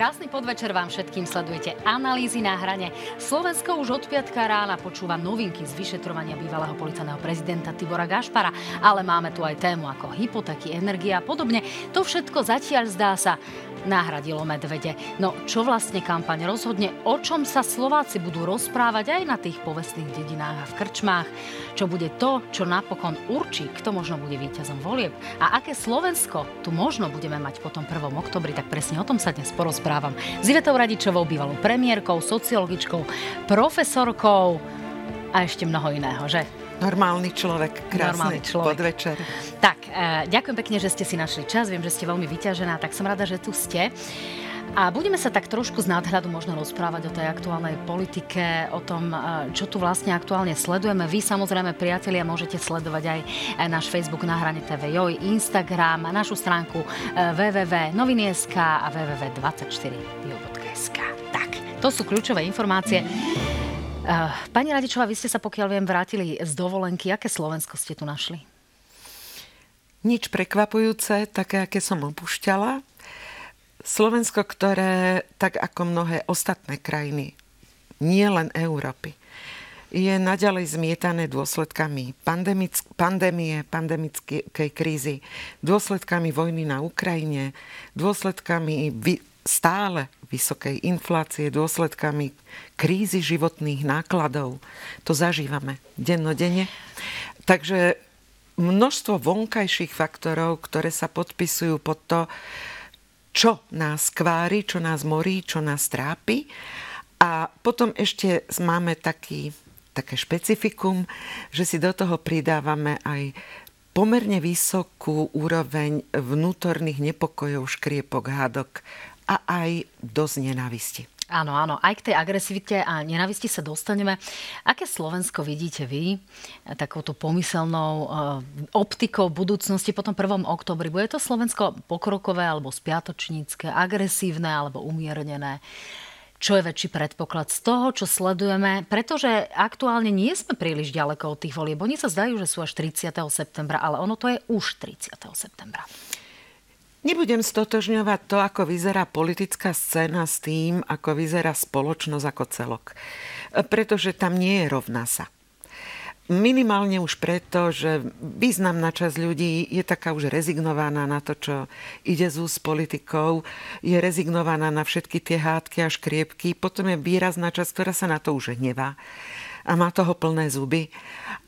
Krásny podvečer vám všetkým sledujete analýzy na hrane. Slovensko už od piatka rána počúva novinky z vyšetrovania bývalého policajného prezidenta Tibora Gašpara, ale máme tu aj tému ako hypotéky, energia a podobne. To všetko zatiaľ zdá sa nahradilo medvede. No čo vlastne kampaň rozhodne, o čom sa Slováci budú rozprávať aj na tých povestných dedinách a v krčmách, čo bude to, čo napokon určí, kto možno bude víťazom volieb a aké Slovensko tu možno budeme mať potom 1. oktobri, tak presne o tom sa dnes porozprávame rozprávam s Ivetou Radičovou, bývalou premiérkou, sociologičkou, profesorkou a ešte mnoho iného, že? Normálny človek, krásny Normálny človek. podvečer. Tak, e, ďakujem pekne, že ste si našli čas. Viem, že ste veľmi vyťažená, tak som rada, že tu ste. A budeme sa tak trošku z nadhľadu možno rozprávať o tej aktuálnej politike, o tom, e, čo tu vlastne aktuálne sledujeme. Vy samozrejme, priatelia, môžete sledovať aj náš Facebook na hrane TV Joj, Instagram, našu stránku e, www.noviny.sk a www.24.sk. Tak, to sú kľúčové informácie. E, pani Radičová, vy ste sa, pokiaľ viem, vrátili z dovolenky. Aké Slovensko ste tu našli? Nič prekvapujúce, také, aké som opúšťala. Slovensko, ktoré, tak ako mnohé ostatné krajiny, nie len Európy, je naďalej zmietané dôsledkami pandémie, pandemickej krízy, dôsledkami vojny na Ukrajine, dôsledkami vy- stále vysokej inflácie, dôsledkami krízy životných nákladov. To zažívame dennodenne. Takže množstvo vonkajších faktorov, ktoré sa podpisujú pod to, čo nás kvári, čo nás morí, čo nás trápi. A potom ešte máme taký, také špecifikum, že si do toho pridávame aj pomerne vysokú úroveň vnútorných nepokojov, škriepok, hádok a aj dosť nenávisti. Áno, áno, aj k tej agresivite a nenavisti sa dostaneme. Aké Slovensko vidíte vy takouto pomyselnou uh, optikou budúcnosti po tom 1. oktobri? Bude to Slovensko pokrokové alebo spiatočnícke, agresívne alebo umiernené? čo je väčší predpoklad z toho, čo sledujeme, pretože aktuálne nie sme príliš ďaleko od tých volieb. Oni sa zdajú, že sú až 30. septembra, ale ono to je už 30. septembra. Nebudem stotožňovať to, ako vyzerá politická scéna s tým, ako vyzerá spoločnosť ako celok. Pretože tam nie je rovná sa. Minimálne už preto, že významná časť ľudí je taká už rezignovaná na to, čo ide z úst politikou, je rezignovaná na všetky tie hádky a škriepky. Potom je výrazná časť, ktorá sa na to už hnevá a má toho plné zuby.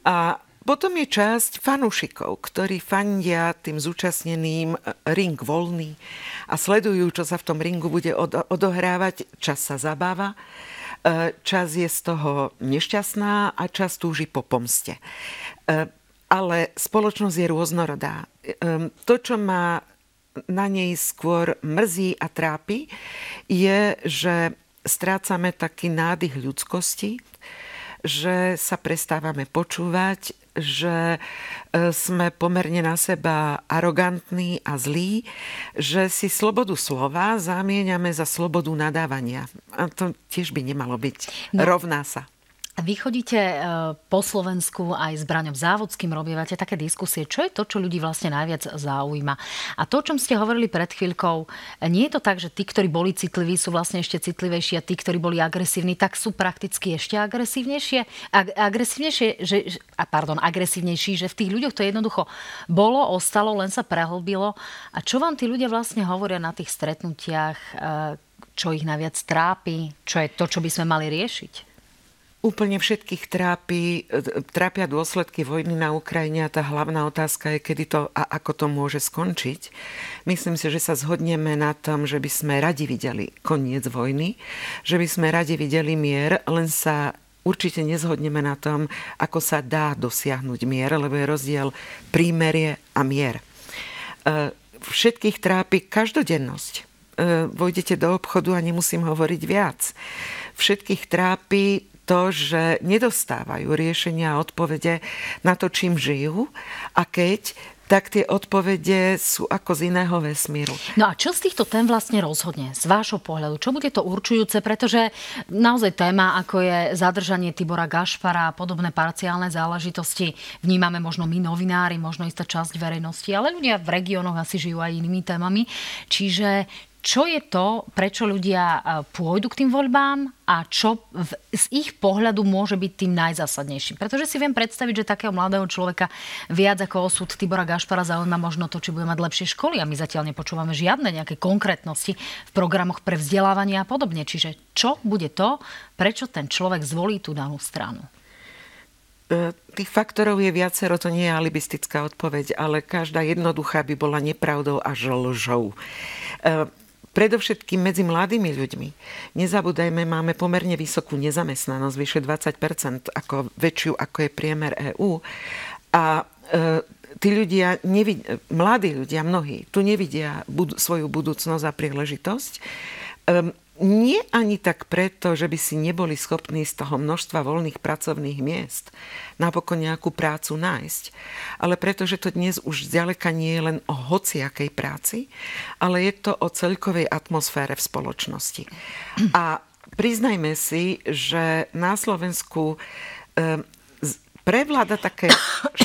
A potom je časť fanúšikov, ktorí fandia tým zúčastneným ring voľný a sledujú, čo sa v tom ringu bude odohrávať. Čas sa zabáva, e, čas je z toho nešťastná a čas túži po pomste. E, ale spoločnosť je rôznorodá. E, to, čo ma na nej skôr mrzí a trápi, je, že strácame taký nádych ľudskosti, že sa prestávame počúvať, že e, sme pomerne na seba arogantní a zlí, že si slobodu slova zamieňame za slobodu nadávania. A to tiež by nemalo byť. No. Rovná sa. Vy chodíte e, po Slovensku aj s Braňom Závodským, robievate také diskusie. Čo je to, čo ľudí vlastne najviac zaujíma? A to, o čom ste hovorili pred chvíľkou, nie je to tak, že tí, ktorí boli citliví, sú vlastne ešte citlivejší a tí, ktorí boli agresívni, tak sú prakticky ešte agresívnejšie? Ag- agresívnejšie, že, a pardon, agresívnejší, že v tých ľuďoch to jednoducho bolo, ostalo, len sa prehlbilo. A čo vám tí ľudia vlastne hovoria na tých stretnutiach, e, čo ich najviac trápi, čo je to, čo by sme mali riešiť? Úplne všetkých trápi, trápia dôsledky vojny na Ukrajine a tá hlavná otázka je, kedy to a ako to môže skončiť. Myslím si, že sa zhodneme na tom, že by sme radi videli koniec vojny, že by sme radi videli mier, len sa určite nezhodneme na tom, ako sa dá dosiahnuť mier, lebo je rozdiel prímerie a mier. E, všetkých trápi každodennosť. E, vojdete do obchodu a nemusím hovoriť viac. Všetkých trápi to, že nedostávajú riešenia a odpovede na to, čím žijú a keď tak tie odpovede sú ako z iného vesmíru. No a čo z týchto tém vlastne rozhodne z vášho pohľadu? Čo bude to určujúce? Pretože naozaj téma, ako je zadržanie Tibora Gašpara a podobné parciálne záležitosti, vnímame možno my novinári, možno istá časť verejnosti, ale ľudia v regiónoch asi žijú aj inými témami. Čiže čo je to, prečo ľudia pôjdu k tým voľbám a čo v, z ich pohľadu môže byť tým najzásadnejším. Pretože si viem predstaviť, že takého mladého človeka viac ako osud Tibora Gašpara zaujíma možno to, či bude mať lepšie školy a my zatiaľ nepočúvame žiadne nejaké konkrétnosti v programoch pre vzdelávanie a podobne. Čiže čo bude to, prečo ten človek zvolí tú danú stranu? E, tých faktorov je viacero, to nie je alibistická odpoveď, ale každá jednoduchá by bola nepravdou až lžou. Predovšetkým medzi mladými ľuďmi. Nezabúdajme, máme pomerne vysokú nezamestnanosť, vyše 20 ako väčšiu ako je priemer EÚ. A e, tí ľudia, nevid- mladí ľudia, mnohí, tu nevidia bud- svoju budúcnosť a príležitosť. E, nie ani tak preto, že by si neboli schopní z toho množstva voľných pracovných miest napokon nejakú prácu nájsť, ale preto, že to dnes už zďaleka nie je len o hociakej práci, ale je to o celkovej atmosfére v spoločnosti. A priznajme si, že na Slovensku e, prevláda také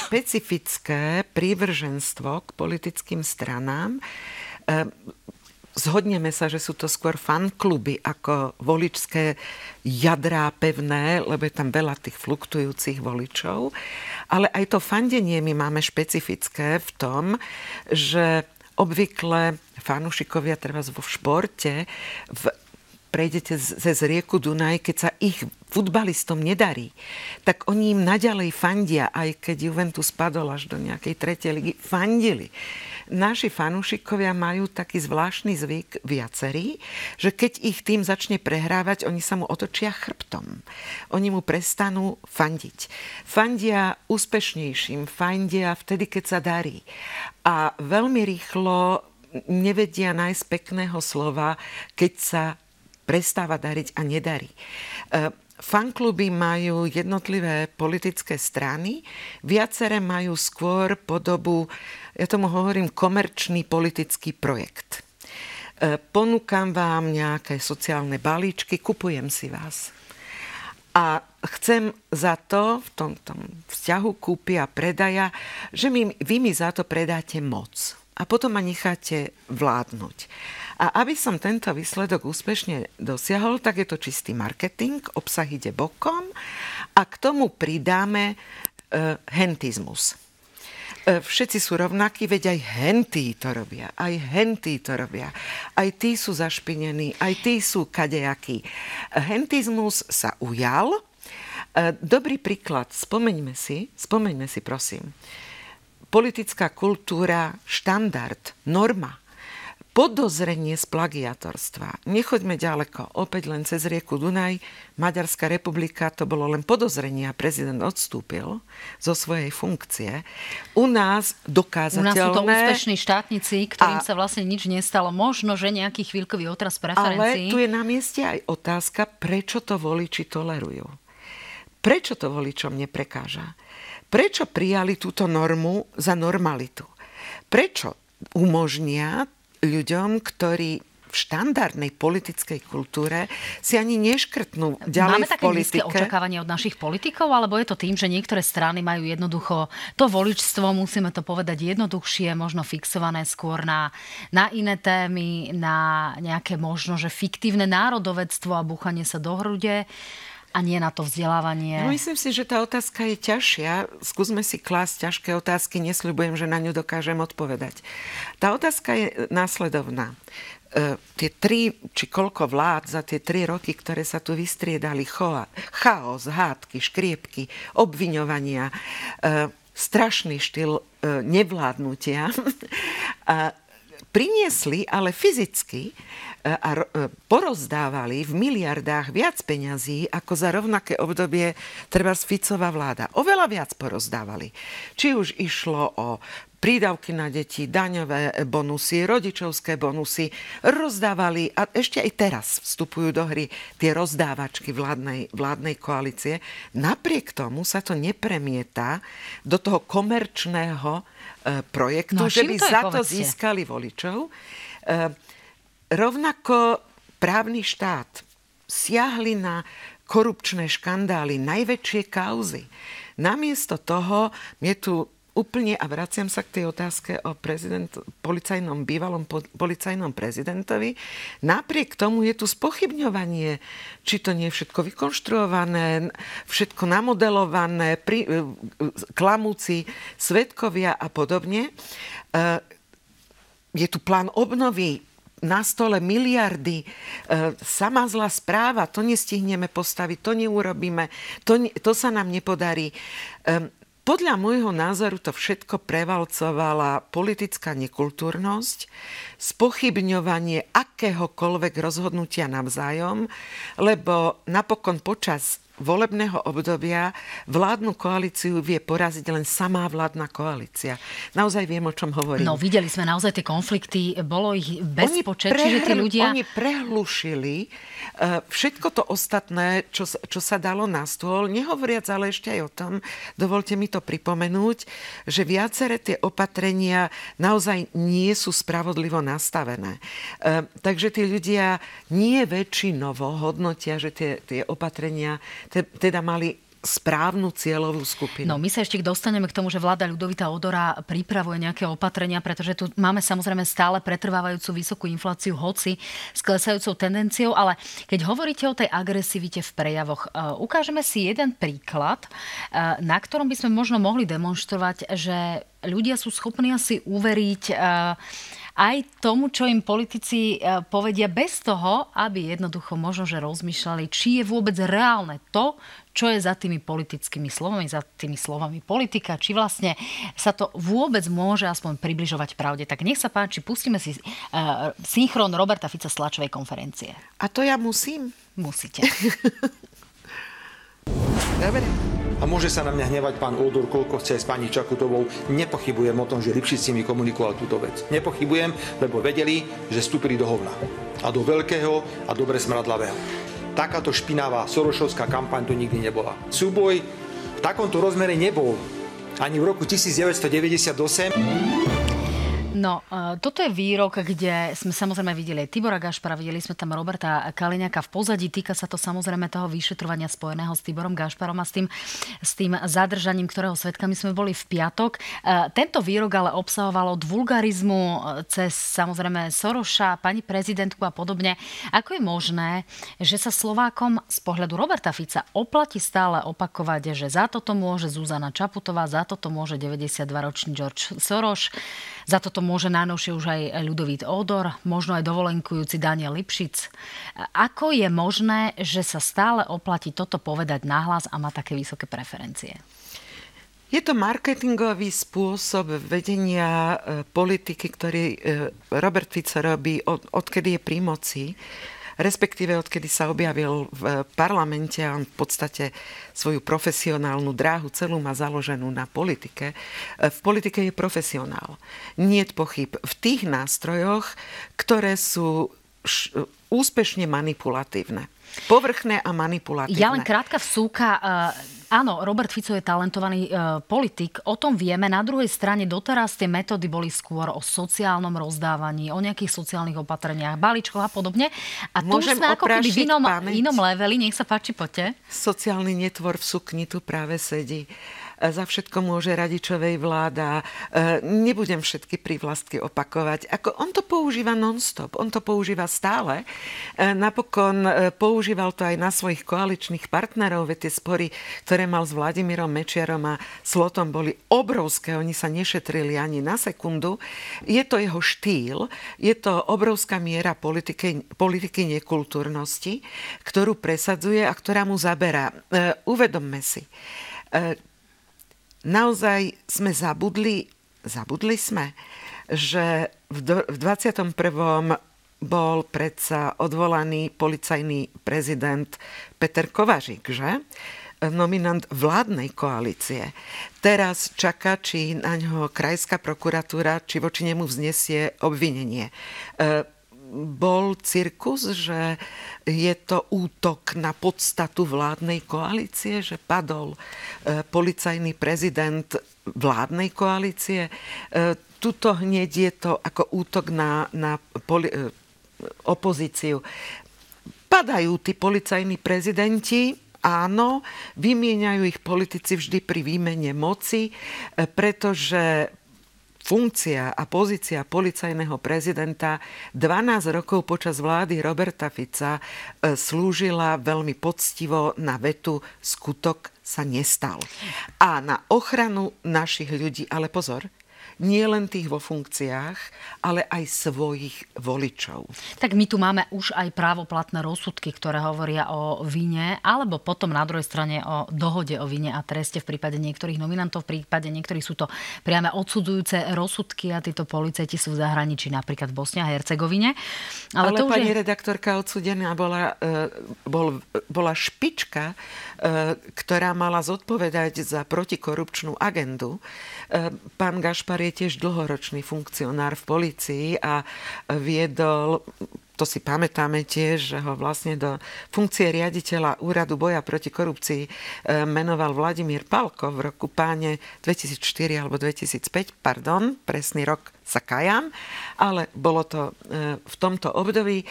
špecifické prívrženstvo k politickým stranám, e, Zhodneme sa, že sú to skôr fankluby ako voličské jadrá pevné, lebo je tam veľa tých fluktujúcich voličov. Ale aj to fandenie my máme špecifické v tom, že obvykle fanúšikovia treba vo športe v prejdete cez rieku Dunaj, keď sa ich futbalistom nedarí, tak oni im naďalej fandia, aj keď Juventus spadol až do nejakej tretej ligy, fandili naši fanúšikovia majú taký zvláštny zvyk viacerí, že keď ich tým začne prehrávať, oni sa mu otočia chrbtom. Oni mu prestanú fandiť. Fandia úspešnejším, fandia vtedy, keď sa darí. A veľmi rýchlo nevedia nájsť pekného slova, keď sa prestáva dariť a nedarí. Fankluby majú jednotlivé politické strany, viaceré majú skôr podobu, ja tomu hovorím, komerčný politický projekt. E, ponúkam vám nejaké sociálne balíčky, kupujem si vás. A chcem za to, v tomto vzťahu kúpy a predaja, že mi, vy mi za to predáte moc. A potom ma necháte vládnuť. A aby som tento výsledok úspešne dosiahol, tak je to čistý marketing, obsah ide bokom a k tomu pridáme e, hentizmus. E, všetci sú rovnakí, veď aj hentí to robia, aj hentí to robia. Aj tí sú zašpinení, aj tí sú kadejakí. Hentizmus sa ujal. E, dobrý príklad, spomeňme si, spomeňme si prosím. Politická kultúra, štandard, norma podozrenie z plagiatorstva. Nechoďme ďaleko. Opäť len cez rieku Dunaj, Maďarská republika, to bolo len podozrenie a prezident odstúpil zo svojej funkcie. U nás dokázateľné... U nás sú to úspešní štátnici, ktorým a, sa vlastne nič nestalo. Možno, že nejaký chvíľkový otraz preferencií. Ale tu je na mieste aj otázka, prečo to voliči tolerujú. Prečo to voličom neprekáža? Prečo prijali túto normu za normalitu? Prečo umožnia ľuďom, ktorí v štandardnej politickej kultúre si ani neškrtnú ďalej Máme také nízke očakávanie od našich politikov, alebo je to tým, že niektoré strany majú jednoducho to voličstvo, musíme to povedať jednoduchšie, možno fixované skôr na, na iné témy, na nejaké možno, že fiktívne národovectvo a búchanie sa do hrude a nie na to vzdelávanie. No, myslím si, že tá otázka je ťažšia. Skúsme si klásť ťažké otázky, nesľubujem, že na ňu dokážem odpovedať. Tá otázka je následovná. E, tie tri, či koľko vlád za tie tri roky, ktoré sa tu vystriedali, choa, chaos, hádky, škriepky, obviňovania, e, strašný štýl e, nevládnutia, a priniesli ale fyzicky a porozdávali v miliardách viac peňazí ako za rovnaké obdobie treba Ficová vláda. Oveľa viac porozdávali. Či už išlo o prídavky na deti, daňové bonusy, rodičovské bonusy, rozdávali a ešte aj teraz vstupujú do hry tie rozdávačky vládnej, vládnej koalície. Napriek tomu sa to nepremieta do toho komerčného e, projektu, no, že by to za to získali voličov. E, Rovnako právny štát siahli na korupčné škandály, najväčšie kauzy. Namiesto toho je tu úplne, a vraciam sa k tej otázke o prezident, policajnom, bývalom policajnom prezidentovi, napriek tomu je tu spochybňovanie, či to nie je všetko vykonštruované, všetko namodelované, pri, e, klamúci, svetkovia a podobne. E, je tu plán obnovy, na stole miliardy, e, sama zlá správa, to nestihneme postaviť, to neurobíme, to, to sa nám nepodarí. Podľa môjho názoru to všetko prevalcovala politická nekultúrnosť, spochybňovanie akéhokoľvek rozhodnutia navzájom, lebo napokon počas volebného obdobia vládnu koalíciu vie poraziť len samá vládna koalícia. Naozaj viem, o čom hovorím. No, videli sme naozaj tie konflikty, bolo ich bezpočet, prehr- čiže tí ľudia... Oni prehlušili uh, všetko to ostatné, čo, čo sa dalo na stôl, nehovoriac ale ešte aj o tom, dovolte mi to pripomenúť, že viaceré tie opatrenia naozaj nie sú spravodlivo nastavené. Uh, takže tí ľudia nie väčšinovo hodnotia, že tie, tie opatrenia teda mali správnu cieľovú skupinu. No my sa ešte dostaneme k tomu, že vláda Ľudovita Odora pripravuje nejaké opatrenia, pretože tu máme samozrejme stále pretrvávajúcu vysokú infláciu, hoci s klesajúcou tendenciou, ale keď hovoríte o tej agresivite v prejavoch, uh, ukážeme si jeden príklad, uh, na ktorom by sme možno mohli demonstrovať, že ľudia sú schopní asi uveriť uh, aj tomu, čo im politici e, povedia bez toho, aby jednoducho možno, že rozmýšľali, či je vôbec reálne to, čo je za tými politickými slovami, za tými slovami politika, či vlastne sa to vôbec môže aspoň približovať pravde. Tak nech sa páči, pustíme si uh, synchron Roberta Fica z tlačovej konferencie. A to ja musím? Musíte. Dobre. A môže sa na mňa hnevať pán Ódur, koľko chce s pani Čakutovou. Nepochybujem o tom, že Lipšic s nimi komunikoval túto vec. Nepochybujem, lebo vedeli, že vstúpili do hovna. A do veľkého a dobre smradlavého. Takáto špinavá sorošovská kampaň to nikdy nebola. Súboj v takomto rozmere nebol ani v roku 1998. No, uh, toto je výrok, kde sme samozrejme videli aj Tibora Gašpara, videli sme tam Roberta Kaliňaka v pozadí. Týka sa to samozrejme toho vyšetrovania spojeného s Tiborom Gašparom a s tým, s tým zadržaním, ktorého svetkami sme boli v piatok. Uh, tento výrok ale obsahoval od vulgarizmu e, cez samozrejme Soroša, pani prezidentku a podobne. Ako je možné, že sa Slovákom z pohľadu Roberta Fica oplatí stále opakovať, že za toto môže Zuzana Čaputová, za toto môže 92-ročný George Soros, za toto môže najnovšie už aj Ľudovít Odor, možno aj dovolenkujúci Daniel Lipšic. Ako je možné, že sa stále oplatí toto povedať nahlas a má také vysoké preferencie? Je to marketingový spôsob vedenia e, politiky, ktorý e, Robert Fico robí od, odkedy je pri moci respektíve odkedy sa objavil v parlamente a v podstate svoju profesionálnu dráhu celú má založenú na politike. V politike je profesionál. Nie pochyb. V tých nástrojoch, ktoré sú úspešne manipulatívne. Povrchné a manipulatívne. Ja len krátka vsúka. Uh, áno, Robert Fico je talentovaný uh, politik, o tom vieme. Na druhej strane doteraz tie metódy boli skôr o sociálnom rozdávaní, o nejakých sociálnych opatreniach, balíčkoch a podobne. A tu Môžem sme ako keby v inom, inom leveli. Nech sa páči, poďte. Sociálny netvor v sukni tu práve sedí za všetko môže radičovej vláda. E, nebudem všetky prívlastky opakovať. Ako on to používa non-stop, on to používa stále. E, napokon e, používal to aj na svojich koaličných partnerov, veď tie spory, ktoré mal s Vladimírom Mečiarom a Slotom, boli obrovské, oni sa nešetrili ani na sekundu. Je to jeho štýl, je to obrovská miera politiky, politiky nekultúrnosti, ktorú presadzuje a ktorá mu zaberá. Uvedomme si, naozaj sme zabudli, zabudli sme, že v 21. bol predsa odvolaný policajný prezident Peter Kovažik, že? nominant vládnej koalície. Teraz čaká, či na ňo krajská prokuratúra, či voči nemu vznesie obvinenie. E, bol cirkus, že je to útok na podstatu vládnej koalície, že padol e, policajný prezident vládnej koalície. E, tuto hneď je to ako útok na, na poli- e, opozíciu. Padajú tí policajní prezidenti áno, vymieňajú ich politici vždy pri výmene moci, pretože funkcia a pozícia policajného prezidenta 12 rokov počas vlády Roberta Fica e, slúžila veľmi poctivo na vetu skutok sa nestal. A na ochranu našich ľudí, ale pozor, nie len tých vo funkciách, ale aj svojich voličov. Tak my tu máme už aj právoplatné rozsudky, ktoré hovoria o vine, alebo potom na druhej strane o dohode o vine a treste v prípade niektorých nominantov, v prípade niektorých sú to priame odsudzujúce rozsudky a títo policajti sú v zahraničí, napríklad v Bosne a Hercegovine. Ale, ale to pani je... redaktorka odsudená bola, e, bol, bola špička, e, ktorá mala zodpovedať za protikorupčnú agendu. E, pán Gašpar je tiež dlhoročný funkcionár v policii a viedol to si pamätáme tiež, že ho vlastne do funkcie riaditeľa Úradu boja proti korupcii e, menoval Vladimír Palko v roku páne 2004 alebo 2005, pardon, presný rok sa kajam, ale bolo to e, v tomto období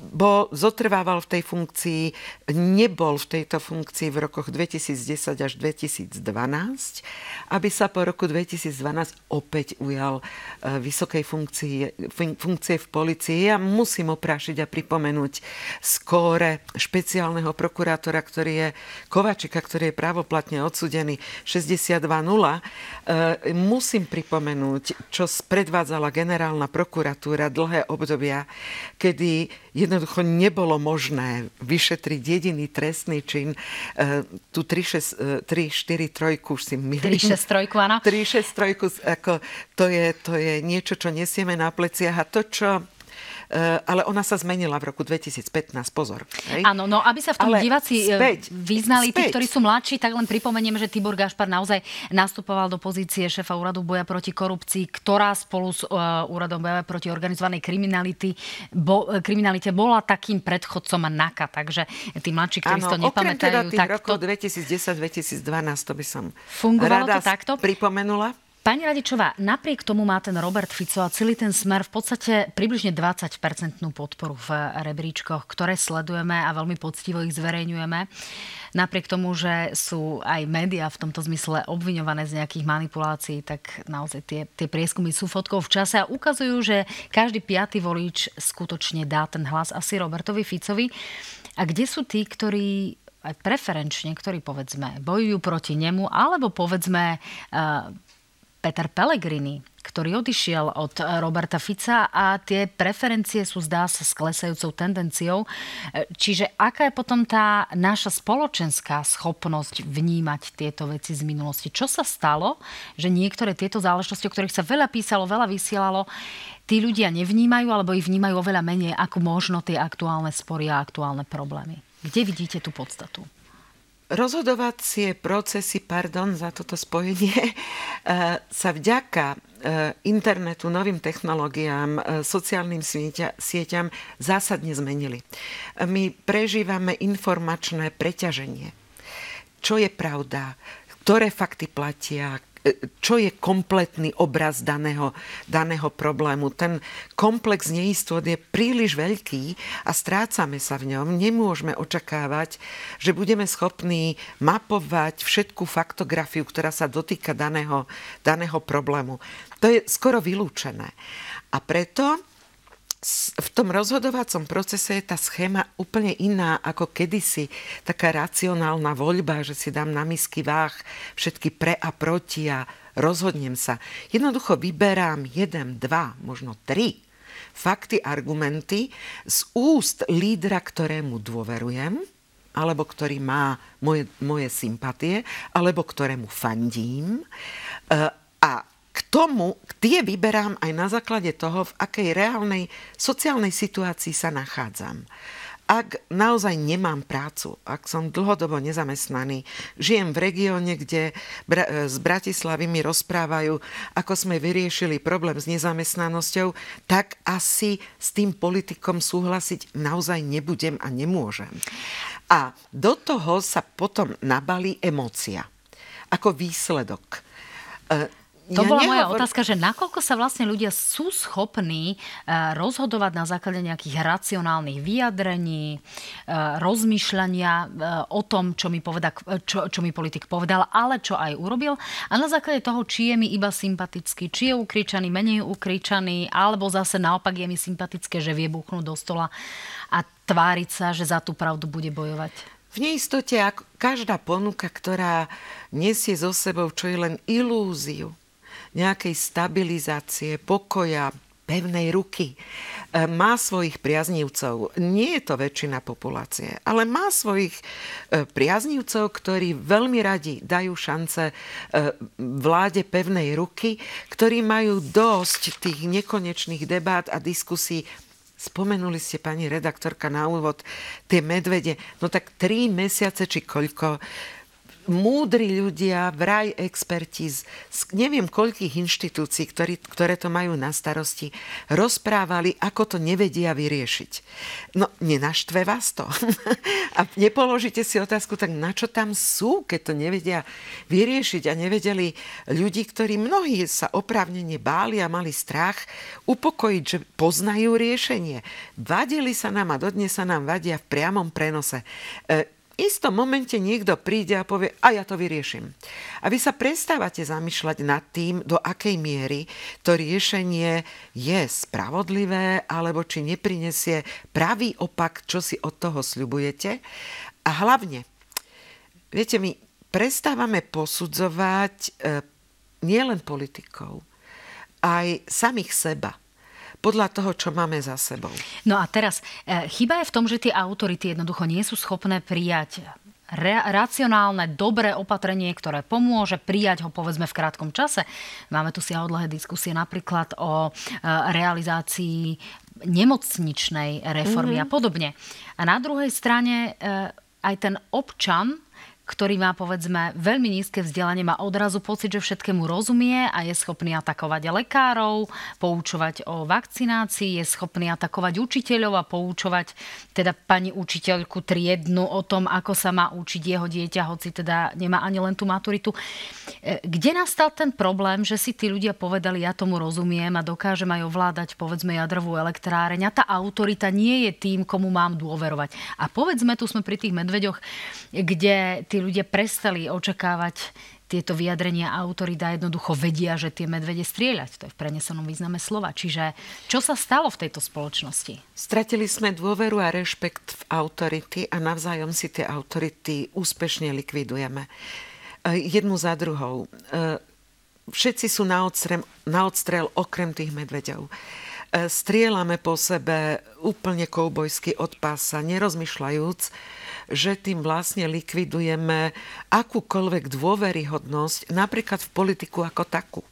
bol, zotrvával v tej funkcii, nebol v tejto funkcii v rokoch 2010 až 2012, aby sa po roku 2012 opäť ujal e, vysokej funkcii, funkcie v policii. Ja musím oprášiť a pripomenúť skóre špeciálneho prokurátora, ktorý je Kovačika, ktorý je právoplatne odsudený 62.0. E, musím pripomenúť, čo predvádzala generálna prokuratúra dlhé obdobia, kedy jednoducho nebolo možné vyšetriť jediný trestný čin. E, tu 3, 4, 3, už si milím. 3, 6, 3, áno. 3, 6, 3, ako, to, je, to je niečo, čo nesieme na pleciach a to, čo ale ona sa zmenila v roku 2015, pozor. Hej? Áno, no aby sa v tom ale diváci eh, späť, vyznali, späť. tí, ktorí sú mladší, tak len pripomeniem, že Tibor Gašpar naozaj nastupoval do pozície šéfa úradu boja proti korupcii, ktorá spolu s uh, úradom boja proti organizovanej kriminality, bo, kriminalite bola takým predchodcom NAKA, takže tí mladší, ktorí ano, to nepamätajú. Teda tých tak rokov to... 2010-2012, to by som Fungovalo rada to takto? pripomenula. Pani Radičová, napriek tomu má ten Robert Fico a celý ten smer v podstate približne 20-percentnú podporu v rebríčkoch, ktoré sledujeme a veľmi poctivo ich zverejňujeme. Napriek tomu, že sú aj médiá v tomto zmysle obviňované z nejakých manipulácií, tak naozaj tie, tie prieskumy sú fotkou v čase a ukazujú, že každý piatý volič skutočne dá ten hlas asi Robertovi Ficovi. A kde sú tí, ktorí aj preferenčne, ktorí povedzme bojujú proti nemu, alebo povedzme uh, Peter Pellegrini, ktorý odišiel od Roberta Fica a tie preferencie sú zdá sa s klesajúcou tendenciou. Čiže aká je potom tá naša spoločenská schopnosť vnímať tieto veci z minulosti? Čo sa stalo, že niektoré tieto záležitosti, o ktorých sa veľa písalo, veľa vysielalo, tí ľudia nevnímajú alebo ich vnímajú oveľa menej ako možno tie aktuálne spory a aktuálne problémy? Kde vidíte tú podstatu? Rozhodovacie procesy, pardon za toto spojenie, eh, sa vďaka eh, internetu, novým technológiám, eh, sociálnym sieťam zásadne zmenili. My prežívame informačné preťaženie. Čo je pravda? Ktoré fakty platia? Čo je kompletný obraz daného, daného problému. Ten komplex neistot je príliš veľký a strácame sa v ňom. Nemôžeme očakávať, že budeme schopní mapovať všetku faktografiu, ktorá sa dotýka daného, daného problému. To je skoro vylúčené. A preto v tom rozhodovacom procese je tá schéma úplne iná ako kedysi. Taká racionálna voľba, že si dám na misky váh všetky pre a proti a rozhodnem sa. Jednoducho vyberám jeden, dva, možno tri fakty, argumenty z úst lídra, ktorému dôverujem, alebo ktorý má moje, moje sympatie, alebo ktorému fandím. E, a k tomu, tie vyberám aj na základe toho, v akej reálnej sociálnej situácii sa nachádzam. Ak naozaj nemám prácu, ak som dlhodobo nezamestnaný, žijem v regióne, kde z Bratislavy mi rozprávajú, ako sme vyriešili problém s nezamestnanosťou, tak asi s tým politikom súhlasiť naozaj nebudem a nemôžem. A do toho sa potom nabalí emócia ako výsledok. To ja bola nehovor... moja otázka, že nakoľko sa vlastne ľudia sú schopní uh, rozhodovať na základe nejakých racionálnych vyjadrení, uh, rozmýšľania uh, o tom, čo mi, poveda, čo, čo mi politik povedal, ale čo aj urobil. A na základe toho, či je mi iba sympatický, či je ukričaný, menej ukričaný, alebo zase naopak je mi sympatické, že vie buchnúť do stola a tváriť sa, že za tú pravdu bude bojovať. V neistote ako každá ponuka, ktorá nesie so sebou čo je len ilúziu nejakej stabilizácie, pokoja, pevnej ruky. E, má svojich priaznívcov. Nie je to väčšina populácie, ale má svojich e, priaznívcov, ktorí veľmi radi dajú šance e, vláde pevnej ruky, ktorí majú dosť tých nekonečných debát a diskusí Spomenuli ste, pani redaktorka, na úvod tie medvede. No tak tri mesiace, či koľko, múdri ľudia, vraj experti z, neviem koľkých inštitúcií, ktorý, ktoré to majú na starosti, rozprávali, ako to nevedia vyriešiť. No, nenaštve vás to. a nepoložíte si otázku, tak na čo tam sú, keď to nevedia vyriešiť a nevedeli ľudí, ktorí mnohí sa oprávnene báli a mali strach, upokojiť, že poznajú riešenie. Vadili sa nám a dodnes sa nám vadia v priamom prenose. E, istom momente niekto príde a povie, a ja to vyrieším. A vy sa prestávate zamýšľať nad tým, do akej miery to riešenie je spravodlivé, alebo či neprinesie pravý opak, čo si od toho sľubujete. A hlavne, viete, my prestávame posudzovať e, nielen politikov, aj samých seba podľa toho, čo máme za sebou. No a teraz, e, chyba je v tom, že tie autority jednoducho nie sú schopné prijať re- racionálne, dobré opatrenie, ktoré pomôže prijať ho povedzme v krátkom čase. Máme tu si dlhé diskusie napríklad o e, realizácii nemocničnej reformy mm-hmm. a podobne. A na druhej strane e, aj ten občan ktorý má povedzme veľmi nízke vzdelanie, má odrazu pocit, že všetkému rozumie a je schopný atakovať lekárov, poučovať o vakcinácii, je schopný atakovať učiteľov a poučovať teda pani učiteľku triednu o tom, ako sa má učiť jeho dieťa, hoci teda nemá ani len tú maturitu. E, kde nastal ten problém, že si tí ľudia povedali, ja tomu rozumiem a dokážem aj ovládať povedzme jadrovú elektráreň a tá autorita nie je tým, komu mám dôverovať. A povedzme, tu sme pri tých medveďoch, kde tí ľudia prestali očakávať tieto vyjadrenia autorita jednoducho vedia, že tie medvede strieľať. To je v prenesenom význame slova. Čiže čo sa stalo v tejto spoločnosti? Stratili sme dôveru a rešpekt v autority a navzájom si tie autority úspešne likvidujeme. E, jednu za druhou. E, všetci sú na odstrel, na odstrel okrem tých medveďov. E, strieľame po sebe úplne koubojsky od pása, nerozmýšľajúc, že tým vlastne likvidujeme akúkoľvek dôveryhodnosť, napríklad v politiku ako takú.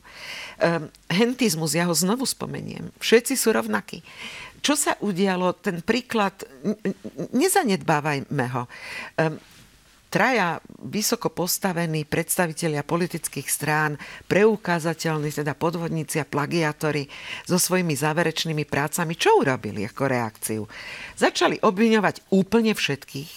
Um, hentizmus, ja ho znovu spomeniem. Všetci sú rovnakí. Čo sa udialo, ten príklad, nezanedbávajme ho. Um, traja vysoko postavení predstavitelia politických strán, preukázateľní, teda podvodníci a plagiátori so svojimi záverečnými prácami, čo urobili ako reakciu? Začali obviňovať úplne všetkých,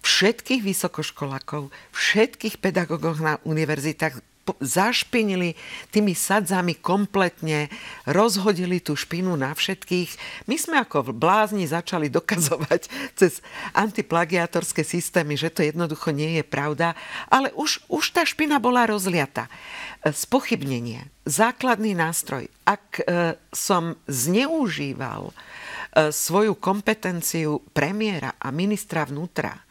všetkých vysokoškolákov, všetkých pedagógov na univerzitách zašpinili tými sadzami kompletne, rozhodili tú špinu na všetkých. My sme ako v blázni začali dokazovať cez antiplagiatorské systémy, že to jednoducho nie je pravda, ale už, už tá špina bola rozliata. Spochybnenie, základný nástroj. Ak e, som zneužíval e, svoju kompetenciu premiéra a ministra vnútra,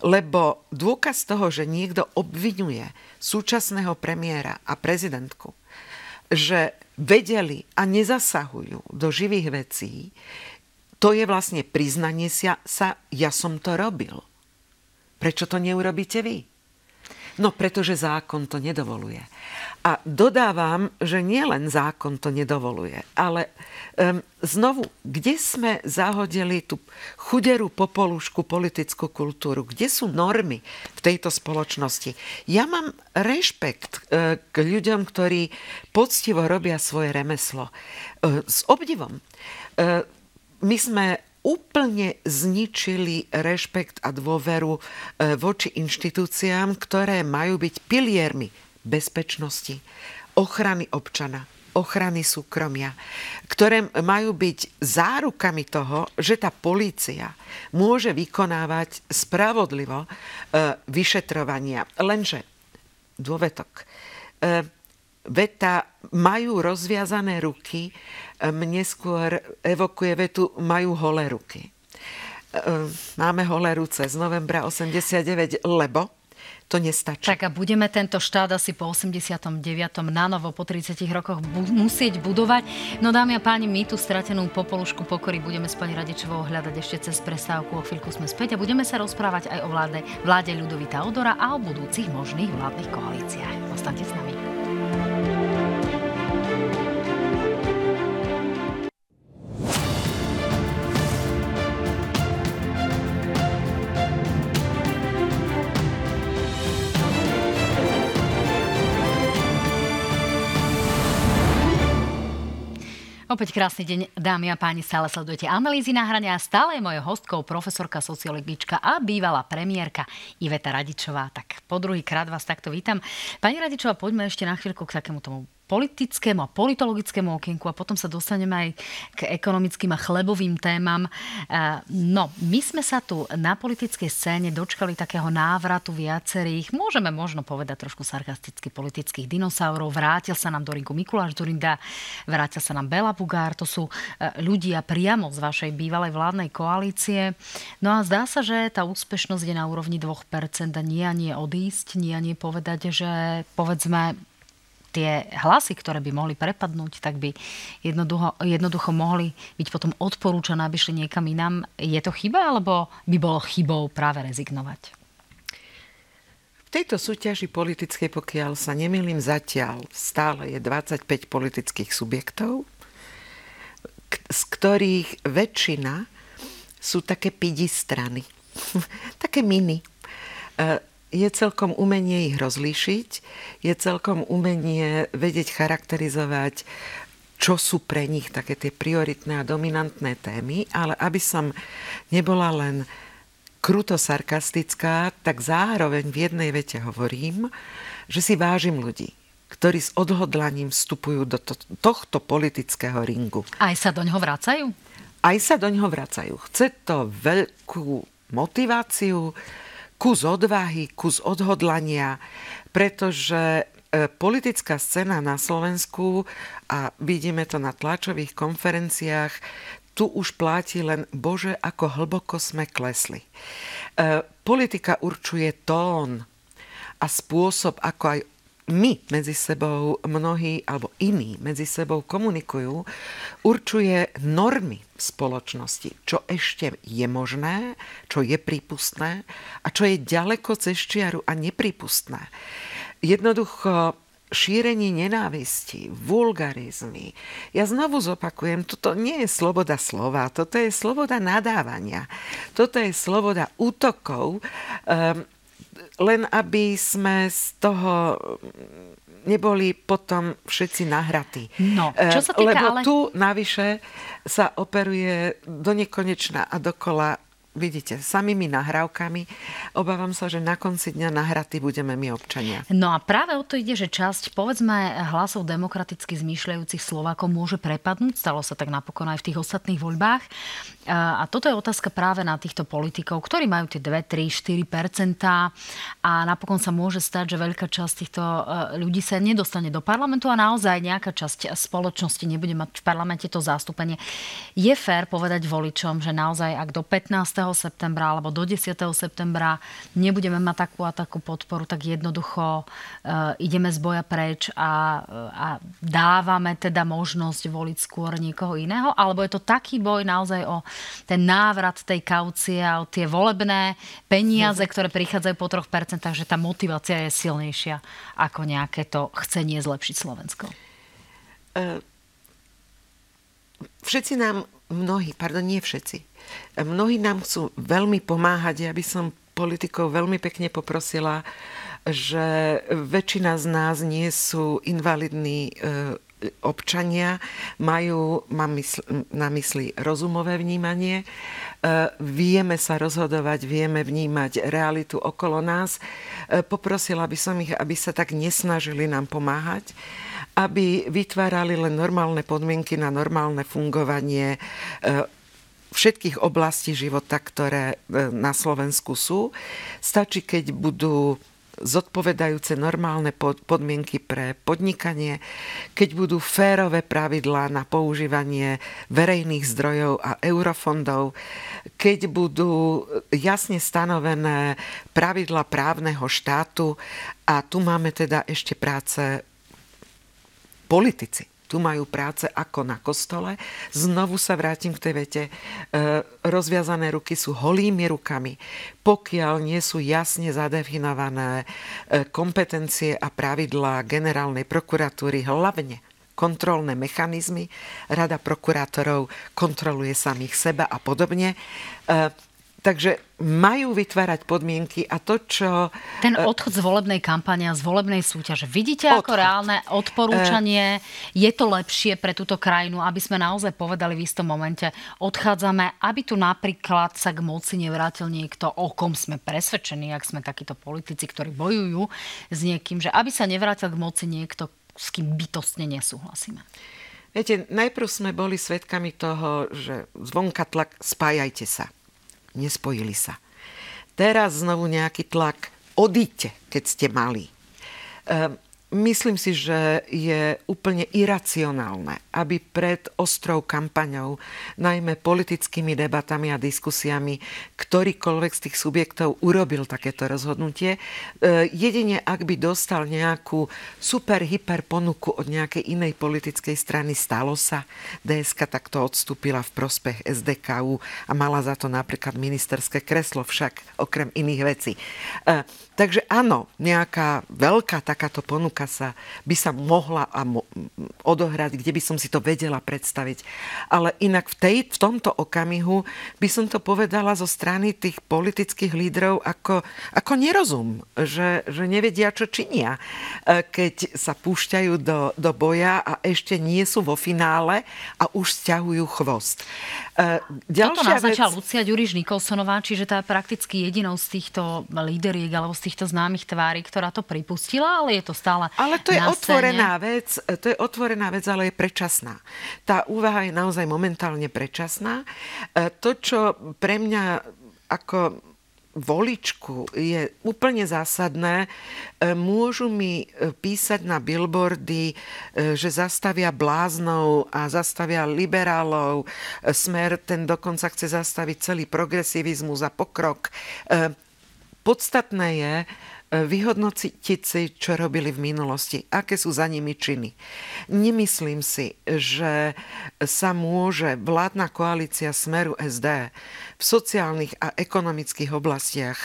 lebo dôkaz toho, že niekto obvinuje súčasného premiéra a prezidentku, že vedeli a nezasahujú do živých vecí, to je vlastne priznanie sa, ja som to robil. Prečo to neurobíte vy? No pretože zákon to nedovoluje. A dodávam, že nielen zákon to nedovoluje, ale um, znovu, kde sme zahodili tú chuderú popolušku politickú kultúru? Kde sú normy v tejto spoločnosti? Ja mám rešpekt uh, k ľuďom, ktorí poctivo robia svoje remeslo. Uh, s obdivom. Uh, my sme úplne zničili rešpekt a dôveru voči inštitúciám, ktoré majú byť piliermi bezpečnosti, ochrany občana, ochrany súkromia, ktoré majú byť zárukami toho, že tá polícia môže vykonávať spravodlivo e, vyšetrovania. Lenže, dôvetok, e, veta majú rozviazané ruky, e, mne skôr evokuje vetu majú holé ruky. Máme holé ruce z novembra 89, lebo to nestačí. Tak a budeme tento štát asi po 89. na novo po 30 rokoch bu- musieť budovať. No dámy a páni, my tú stratenú popolušku pokory budeme s pani Radičovou hľadať ešte cez prestávku. O chvíľku sme späť a budeme sa rozprávať aj o vláde, vláde Ľudovita Odora a o budúcich možných vládnych koalíciách. Ostaňte s nami. Opäť krásny deň, dámy a páni, stále sledujete analýzy na hrania a stále je mojou hostkou profesorka, sociologička a bývalá premiérka Iveta Radičová. Tak po druhý krát vás takto vítam. Pani Radičová, poďme ešte na chvíľku k takému tomu politickému a politologickému okienku a potom sa dostaneme aj k ekonomickým a chlebovým témam. E, no, my sme sa tu na politickej scéne dočkali takého návratu viacerých, môžeme možno povedať trošku sarkasticky politických dinosaurov. Vrátil sa nám do ringu Mikuláš Durinda, vrátil sa nám Bela Bugár, to sú e, ľudia priamo z vašej bývalej vládnej koalície. No a zdá sa, že tá úspešnosť je na úrovni 2% a nie a nie odísť, nie a nie povedať, že povedzme tie hlasy, ktoré by mohli prepadnúť, tak by jednoducho, jednoducho mohli byť potom odporúčané, aby šli niekam inám. Je to chyba, alebo by bolo chybou práve rezignovať? V tejto súťaži politickej, pokiaľ sa nemýlim zatiaľ, stále je 25 politických subjektov, z ktorých väčšina sú také pidi strany. také mini e, je celkom umenie ich rozlíšiť, je celkom umenie vedieť charakterizovať, čo sú pre nich také tie prioritné a dominantné témy, ale aby som nebola len kruto sarkastická, tak zároveň v jednej vete hovorím, že si vážim ľudí, ktorí s odhodlaním vstupujú do to, tohto politického ringu. Aj sa do ňoho vracajú? Aj sa do ňoho vracajú. Chce to veľkú motiváciu, kus odvahy, kus odhodlania, pretože e, politická scéna na Slovensku, a vidíme to na tlačových konferenciách, tu už platí len, bože, ako hlboko sme klesli. E, politika určuje tón a spôsob, ako aj my medzi sebou, mnohí alebo iní medzi sebou komunikujú, určuje normy spoločnosti, čo ešte je možné, čo je prípustné a čo je ďaleko cez čiaru a neprípustné. Jednoducho šírenie nenávisti, vulgarizmy. Ja znovu zopakujem, toto nie je sloboda slova, toto je sloboda nadávania, toto je sloboda útokov. Um, len aby sme z toho neboli potom všetci nahratí. No, čo sa týka, Lebo ale... tu navyše sa operuje do nekonečna a dokola vidíte, samými nahrávkami. Obávam sa, že na konci dňa nahratí budeme my občania. No a práve o to ide, že časť, povedzme, hlasov demokraticky zmýšľajúcich Slovákov môže prepadnúť. Stalo sa tak napokon aj v tých ostatných voľbách. A toto je otázka práve na týchto politikov, ktorí majú tie 2, 3, 4% a napokon sa môže stať, že veľká časť týchto e, ľudí sa nedostane do parlamentu a naozaj nejaká časť spoločnosti nebude mať v parlamente to zastúpenie. Je fér povedať voličom, že naozaj ak do 15 septembra alebo do 10. septembra nebudeme mať takú a takú podporu, tak jednoducho uh, ideme z boja preč a, a dávame teda možnosť voliť skôr niekoho iného? Alebo je to taký boj naozaj o ten návrat tej kaucie a tie volebné peniaze, ktoré prichádzajú po 3%, že tá motivácia je silnejšia ako nejaké to chcenie zlepšiť Slovensko? Uh, všetci nám, mnohí, pardon, nie všetci, Mnohí nám chcú veľmi pomáhať. Ja by som politikov veľmi pekne poprosila, že väčšina z nás nie sú invalidní e, občania majú, mám mysl, na mysli rozumové vnímanie, e, vieme sa rozhodovať, vieme vnímať realitu okolo nás. E, poprosila by som ich, aby sa tak nesnažili nám pomáhať, aby vytvárali len normálne podmienky na normálne fungovanie všetkých oblastí života, ktoré na Slovensku sú. Stačí, keď budú zodpovedajúce normálne podmienky pre podnikanie, keď budú férové pravidlá na používanie verejných zdrojov a eurofondov, keď budú jasne stanovené pravidla právneho štátu a tu máme teda ešte práce politici tu majú práce ako na kostole. Znovu sa vrátim k tej vete. E, rozviazané ruky sú holými rukami. Pokiaľ nie sú jasne zadefinované e, kompetencie a pravidlá generálnej prokuratúry, hlavne kontrolné mechanizmy, Rada prokurátorov kontroluje samých seba a podobne, e, Takže majú vytvárať podmienky a to, čo... Ten e, odchod z volebnej kampane a z volebnej súťaže. Vidíte odchod. ako reálne odporúčanie? Je to lepšie pre túto krajinu, aby sme naozaj povedali v istom momente, odchádzame, aby tu napríklad sa k moci nevrátil niekto, o kom sme presvedčení, ak sme takíto politici, ktorí bojujú s niekým, že aby sa nevrátil k moci niekto, s kým bytostne nesúhlasíme. Viete, najprv sme boli svedkami toho, že zvonka tlak, spájajte sa nespojili sa. Teraz znovu nejaký tlak, odíďte, keď ste mali. Ehm, Myslím si, že je úplne iracionálne, aby pred ostrou kampaňou, najmä politickými debatami a diskusiami, ktorýkoľvek z tých subjektov urobil takéto rozhodnutie, e, jedine ak by dostal nejakú super, hyper ponuku od nejakej inej politickej strany, stalo sa. DSK takto odstúpila v prospech SDKU a mala za to napríklad ministerské kreslo však, okrem iných vecí. E, takže áno, nejaká veľká takáto ponuka roka sa, by sa mohla a mo, odohrať, kde by som si to vedela predstaviť. Ale inak v, tej, v tomto okamihu by som to povedala zo strany tých politických lídrov ako, ako nerozum, že, že nevedia, čo činia, e, keď sa púšťajú do, do boja a ešte nie sú vo finále a už stiahujú chvost. E, ďalšia Toto naznačila vec... Lucia Ďuriš Nikolsonová, čiže tá je prakticky jedinou z týchto líderiek alebo z týchto známych tvári, ktorá to pripustila, ale je to stále ale to je otvorená vec, to je otvorená vec, ale je predčasná. Tá úvaha je naozaj momentálne predčasná. E, to, čo pre mňa ako voličku je úplne zásadné. E, môžu mi e, písať na billboardy, že zastavia bláznov a zastavia liberálov. Smer ten dokonca chce zastaviť celý progresivizmus a pokrok. Podstatné je, vyhodnotiť si, čo robili v minulosti, aké sú za nimi činy. Nemyslím si, že sa môže vládna koalícia Smeru SD v sociálnych a ekonomických oblastiach,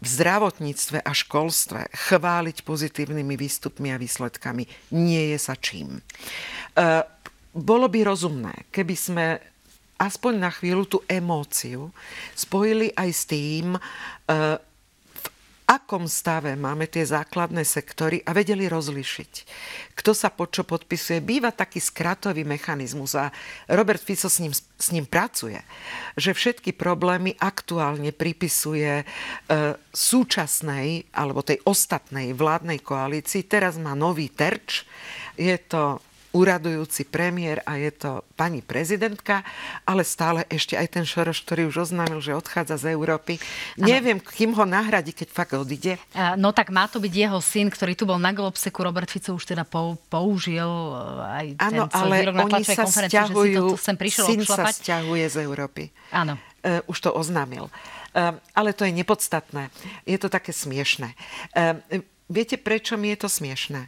v zdravotníctve a školstve chváliť pozitívnymi výstupmi a výsledkami. Nie je sa čím. E, bolo by rozumné, keby sme aspoň na chvíľu tú emóciu spojili aj s tým, e, akom stave máme tie základné sektory a vedeli rozlišiť, kto sa pod čo podpisuje. Býva taký skratový mechanizmus a Robert Fico s ním, s ním pracuje, že všetky problémy aktuálne pripisuje e, súčasnej alebo tej ostatnej vládnej koalícii. Teraz má nový terč. Je to úradujúci premiér a je to pani prezidentka, ale stále ešte aj ten Šoroš, ktorý už oznámil, že odchádza z Európy. Ano. Neviem, kým ho nahradí, keď fakt odíde. No tak má to byť jeho syn, ktorý tu bol na Globseku. Robert Fico už teda použil eh, aj ten ano, ale výrok na oni sa stiahujú, že si to, sem prišiel syn obšlapať. sa stiahuje z Európy. Áno. Uh, už to oznámil. Uh, ale to je nepodstatné. Je to také smiešné. Uh, viete, prečo mi je to smiešné?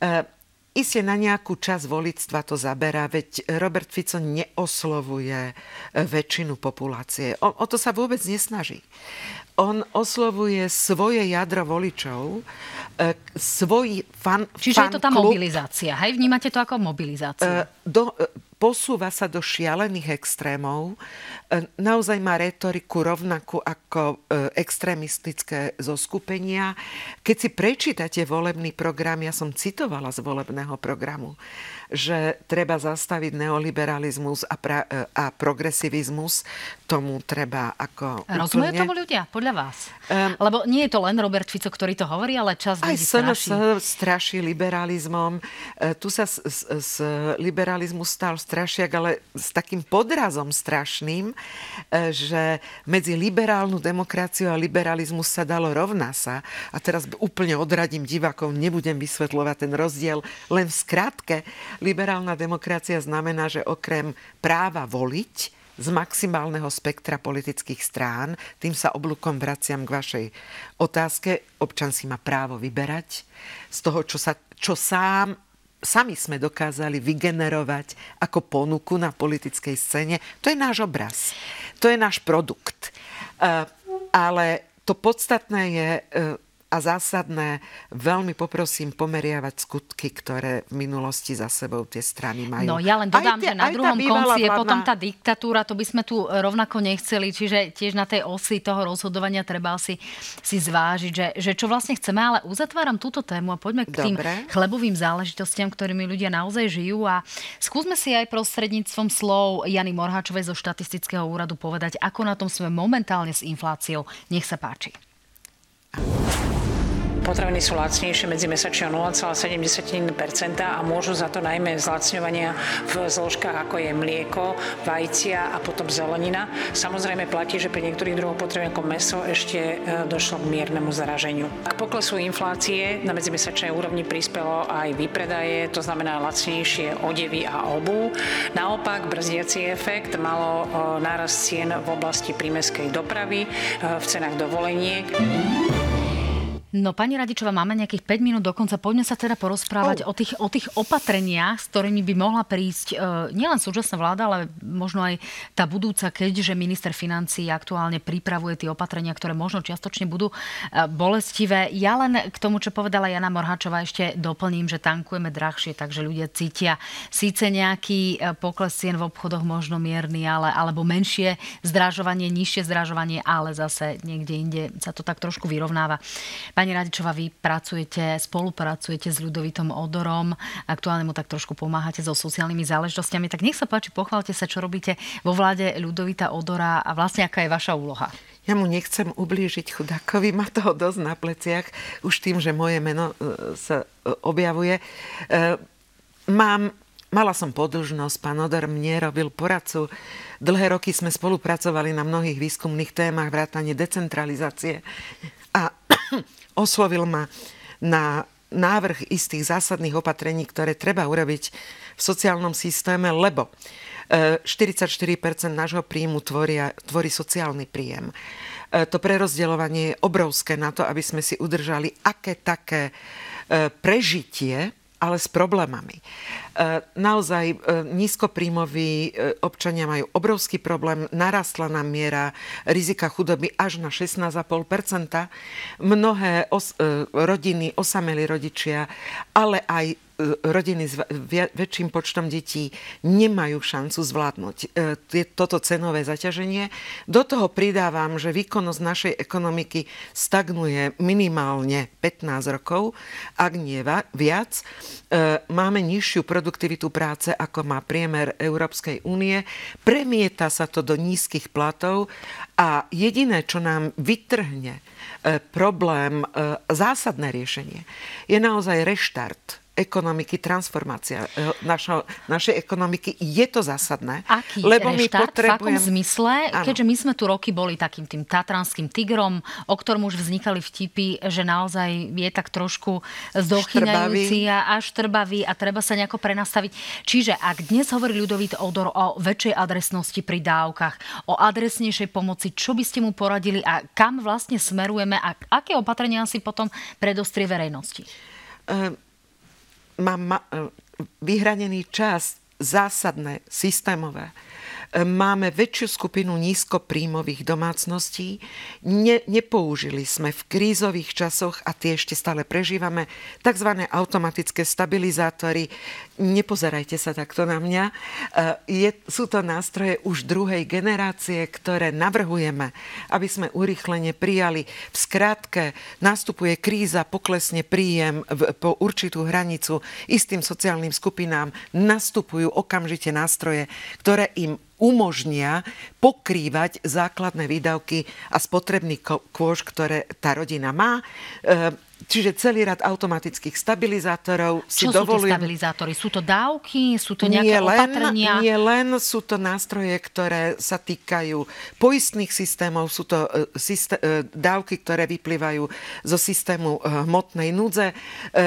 Uh, Isté na nejakú časť volictva to zaberá, veď Robert Fico neoslovuje e, väčšinu populácie. O, o to sa vôbec nesnaží. On oslovuje svoje jadro voličov, e, svoj fan Čiže fan je to tá klub. mobilizácia, hej? Vnímate to ako mobilizáciu? Do, posúva sa do šialených extrémov, e, naozaj má retoriku rovnakú ako e, extrémistické zoskupenia. Keď si prečítate volebný program, ja som citovala z volebného programu, že treba zastaviť neoliberalizmus a, pra, e, a progresivizmus, tomu treba ako Rozumejú úplne... tomu ľudia, podľa vás? Um, Lebo nie je to len Robert Fico, ktorý to hovorí, ale čas ľudí straší. Aj straší liberalizmom. Tu sa z, z, z liberalizmu stal strašiak, ale s takým podrazom strašným, e, že medzi liberálnu demokraciu a liberalizmus sa dalo rovná sa. A teraz úplne odradím divákov, nebudem vysvetľovať ten rozdiel, len v skratke Liberálna demokracia znamená, že okrem práva voliť z maximálneho spektra politických strán, tým sa oblúkom vraciam k vašej otázke, občan si má právo vyberať z toho, čo, sa, čo sám sami sme dokázali vygenerovať ako ponuku na politickej scéne. To je náš obraz. To je náš produkt. Uh, ale to podstatné je, uh, a zásadné, veľmi poprosím pomeriavať skutky, ktoré v minulosti za sebou tie strany majú. No ja len dodám, tie, že na druhom konci je vládna... potom tá diktatúra, to by sme tu rovnako nechceli, čiže tiež na tej osi toho rozhodovania treba si, si zvážiť, že, že čo vlastne chceme, ale uzatváram túto tému a poďme k Dobre. tým chlebovým záležitostiam, ktorými ľudia naozaj žijú a skúsme si aj prostredníctvom slov Jany Morháčovej zo štatistického úradu povedať, ako na tom sme momentálne s infláciou. Nech sa páči. Thank you. Potraviny sú lacnejšie medzimesačne o 0,7% a môžu za to najmä zlacňovania v zložkách ako je mlieko, vajcia a potom zelenina. Samozrejme platí, že pri niektorých druhoch potravín ako meso ešte e, došlo k miernemu zaraženiu. K poklesu inflácie na medzimesačnej úrovni prispelo aj vypredaje, to znamená lacnejšie odevy a obu. Naopak brzdiaci efekt malo e, nárast cien v oblasti prímeskej dopravy, e, v cenách dovoleniek. No pani Radičová, máme nejakých 5 minút dokonca. Poďme sa teda porozprávať oh. o, tých, o tých opatreniach, s ktorými by mohla prísť e, nielen súčasná vláda, ale možno aj tá budúca, keďže minister financí aktuálne pripravuje tie opatrenia, ktoré možno čiastočne budú e, bolestivé. Ja len k tomu, čo povedala Jana Morhačová, ešte doplním, že tankujeme drahšie, takže ľudia cítia síce nejaký e, pokles cien v obchodoch, možno mierny, ale, alebo menšie zdražovanie, nižšie zdražovanie, ale zase niekde inde sa to tak trošku vyrovnáva. Pani Radičová, vy pracujete, spolupracujete s ľudovitom Odorom, aktuálne mu tak trošku pomáhate so sociálnymi záležitostiami, tak nech sa páči, pochválte sa, čo robíte vo vláde ľudovita Odora a vlastne aká je vaša úloha. Ja mu nechcem ublížiť chudákovi, má toho dosť na pleciach, už tým, že moje meno e, sa e, objavuje. E, mám Mala som podlžnosť, pán Odor mne robil poradcu. Dlhé roky sme spolupracovali na mnohých výskumných témach, vrátane decentralizácie. A oslovil ma na návrh istých zásadných opatrení, ktoré treba urobiť v sociálnom systéme, lebo 44% e, nášho príjmu tvoria, tvorí sociálny príjem. E, to prerozdeľovanie je obrovské na to, aby sme si udržali aké také e, prežitie ale s problémami. E, naozaj e, nízkopríjmoví e, občania majú obrovský problém, narastla nám miera rizika chudoby až na 16,5% Mnohé os- rodiny, osamelí rodičia, ale aj rodiny s väčším počtom detí nemajú šancu zvládnuť e, toto cenové zaťaženie. Do toho pridávam, že výkonnosť našej ekonomiky stagnuje minimálne 15 rokov, ak nie viac. E, máme nižšiu produktivitu práce, ako má priemer Európskej únie. Premieta sa to do nízkych platov a jediné, čo nám vytrhne e, problém, zásadné riešenie, je naozaj reštart ekonomiky, transformácia e, našo, našej ekonomiky. Je to zásadné. Aký lebo my potrebujem... v akom zmysle? Ano. Keďže my sme tu roky boli takým tým tatranským tigrom, o ktorom už vznikali vtipy, že naozaj je tak trošku zdochyňajúci a až trbavý a treba sa nejako prenastaviť. Čiže ak dnes hovorí ľudový Odor o väčšej adresnosti pri dávkach, o adresnejšej pomoci, čo by ste mu poradili a kam vlastne smerujeme a aké opatrenia si potom predostrie verejnosti? Um mám e, vyhranený čas zásadné, systémové. E, máme väčšiu skupinu nízkopríjmových domácností. Ne, nepoužili sme v krízových časoch, a tie ešte stále prežívame, tzv. automatické stabilizátory. Nepozerajte sa takto na mňa. E, je, sú to nástroje už druhej generácie, ktoré navrhujeme, aby sme urychlene prijali. V skratke, nastupuje kríza, poklesne príjem v, po určitú hranicu istým sociálnym skupinám, nastupujú okamžite nástroje, ktoré im umožnia pokrývať základné výdavky a spotrebný kôž, ktoré tá rodina má. E, Čiže celý rad automatických stabilizátorov si Čo dovolujem... sú tie stabilizátory? Sú to dávky? Sú to nejaké nie len, opatrenia? Nie len, sú to nástroje, ktoré sa týkajú poistných systémov, sú to uh, systé- uh, dávky, ktoré vyplývajú zo systému uh, hmotnej núdze.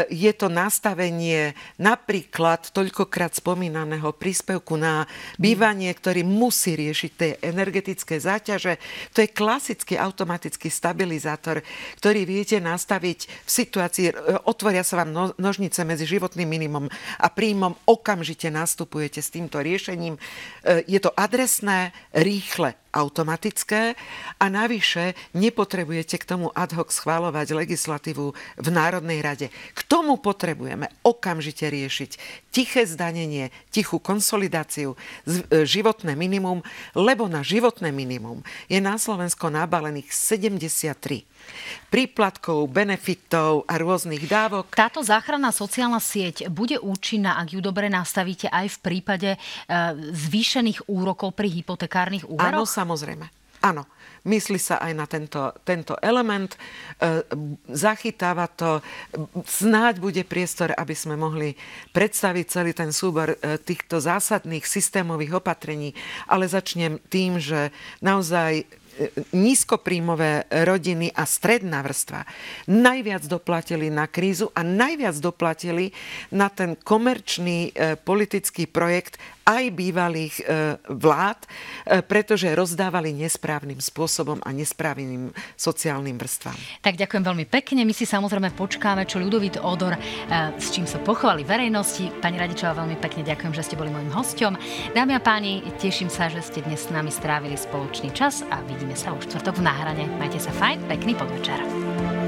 Je to nastavenie napríklad toľkokrát spomínaného príspevku na bývanie, ktorý musí riešiť tie energetické záťaže. To je klasický automatický stabilizátor, ktorý viete nastaviť v situácii, e, otvoria sa vám no, nožnice medzi životným minimum a príjmom, okamžite nastupujete s týmto riešením. E, je to adresné, rýchle, automatické a navyše nepotrebujete k tomu ad hoc schváľovať legislatívu v Národnej rade. K tomu potrebujeme okamžite riešiť tiché zdanenie, tichú konsolidáciu, e, životné minimum, lebo na životné minimum je na Slovensko nabalených 73 príplatkov, benefitov a rôznych dávok. Táto záchranná sociálna sieť bude účinná, ak ju dobre nastavíte aj v prípade e, zvýšených úrokov pri hypotekárnych úveroch? Áno, samozrejme. Áno, myslí sa aj na tento, tento element, e, zachytáva to, snáď bude priestor, aby sme mohli predstaviť celý ten súbor e, týchto zásadných systémových opatrení, ale začnem tým, že naozaj nízkopríjmové rodiny a stredná vrstva najviac doplatili na krízu a najviac doplatili na ten komerčný e, politický projekt aj bývalých e, vlád, e, pretože rozdávali nesprávnym spôsobom a nesprávnym sociálnym vrstvám. Tak ďakujem veľmi pekne. My si samozrejme počkáme, čo ľudovít Odor, e, s čím sa pochvali verejnosti. Pani Radičová, veľmi pekne ďakujem, že ste boli môjim hostom. Dámy a páni, teším sa, že ste dnes s nami strávili spoločný čas a vidíme sa už čtvrtok v náhrane. Majte sa fajn, pekný podvečer.